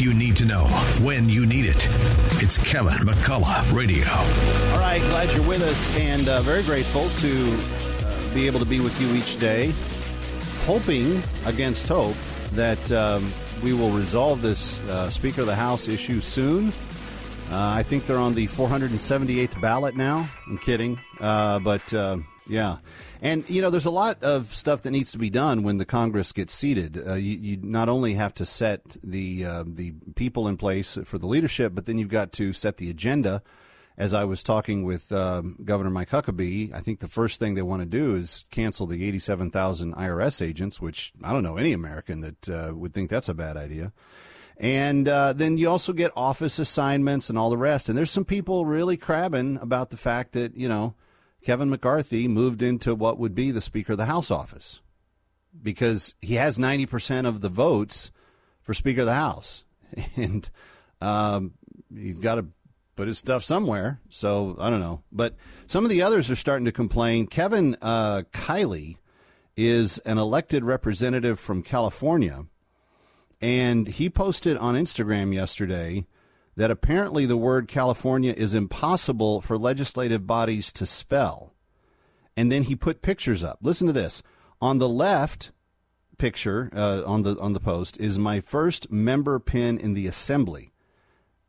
you need to know when you need it. It's Kevin McCullough Radio. All right, glad you're with us and uh, very grateful to uh, be able to be with you each day. Hoping against hope that um, we will resolve this uh, Speaker of the House issue soon. Uh, I think they're on the 478th ballot now. I'm kidding. Uh, but uh, yeah. And, you know, there's a lot of stuff that needs to be done when the Congress gets seated. Uh, you, you, not only have to set the, uh, the people in place for the leadership, but then you've got to set the agenda. As I was talking with um, Governor Mike Huckabee, I think the first thing they want to do is cancel the 87,000 IRS agents, which I don't know any American that uh, would think that's a bad idea. And uh, then you also get office assignments and all the rest. And there's some people really crabbing about the fact that, you know, Kevin McCarthy moved into what would be the Speaker of the House office because he has 90% of the votes for Speaker of the House. And um, he's got to put his stuff somewhere. So I don't know. But some of the others are starting to complain. Kevin uh, Kiley is an elected representative from California. And he posted on Instagram yesterday that apparently the word California is impossible for legislative bodies to spell. And then he put pictures up. Listen to this. On the left picture uh, on the on the post is my first member pin in the assembly.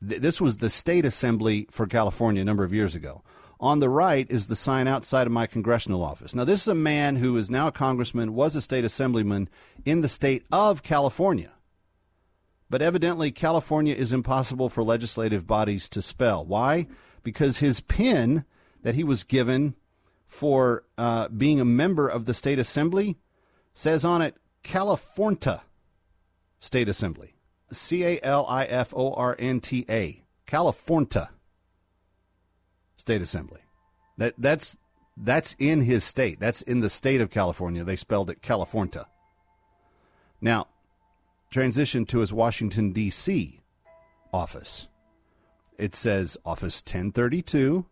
Th- this was the state assembly for California a number of years ago. On the right is the sign outside of my congressional office. Now, this is a man who is now a congressman, was a state assemblyman in the state of California. But evidently, California is impossible for legislative bodies to spell. Why? Because his pin that he was given for uh, being a member of the state assembly says on it California State Assembly. C A L I F O R N T A. California State Assembly. That that's that's in his state. That's in the state of California. They spelled it California. Now, transition to his Washington, D.C. office. It says Office 1032,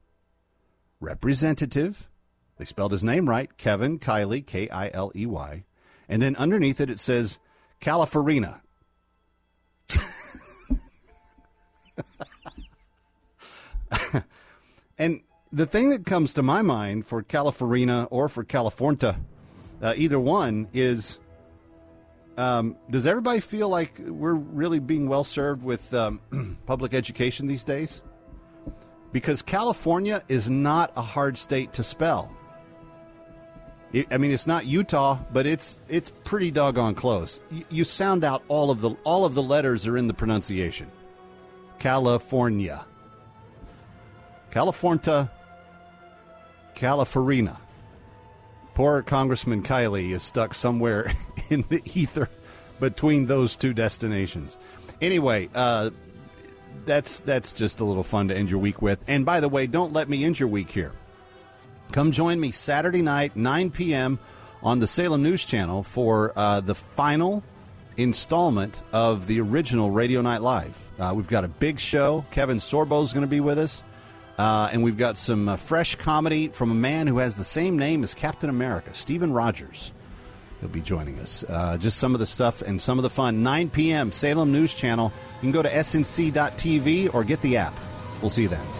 Representative. They spelled his name right, Kevin Kiley, K I L E Y. And then underneath it, it says California. and the thing that comes to my mind for California or for California, uh, either one, is um, does everybody feel like we're really being well served with um, public education these days? Because California is not a hard state to spell. I mean, it's not Utah, but it's it's pretty doggone close. You, you sound out all of the all of the letters are in the pronunciation. California, California, California. Poor Congressman Kiley is stuck somewhere in the ether between those two destinations. Anyway, uh, that's that's just a little fun to end your week with. And by the way, don't let me end your week here. Come join me Saturday night, 9 p.m. on the Salem News Channel for uh, the final installment of the original Radio Night Live. Uh, we've got a big show. Kevin Sorbo is going to be with us. Uh, and we've got some uh, fresh comedy from a man who has the same name as Captain America, Stephen Rogers. He'll be joining us. Uh, just some of the stuff and some of the fun. 9 p.m., Salem News Channel. You can go to snc.tv or get the app. We'll see you then.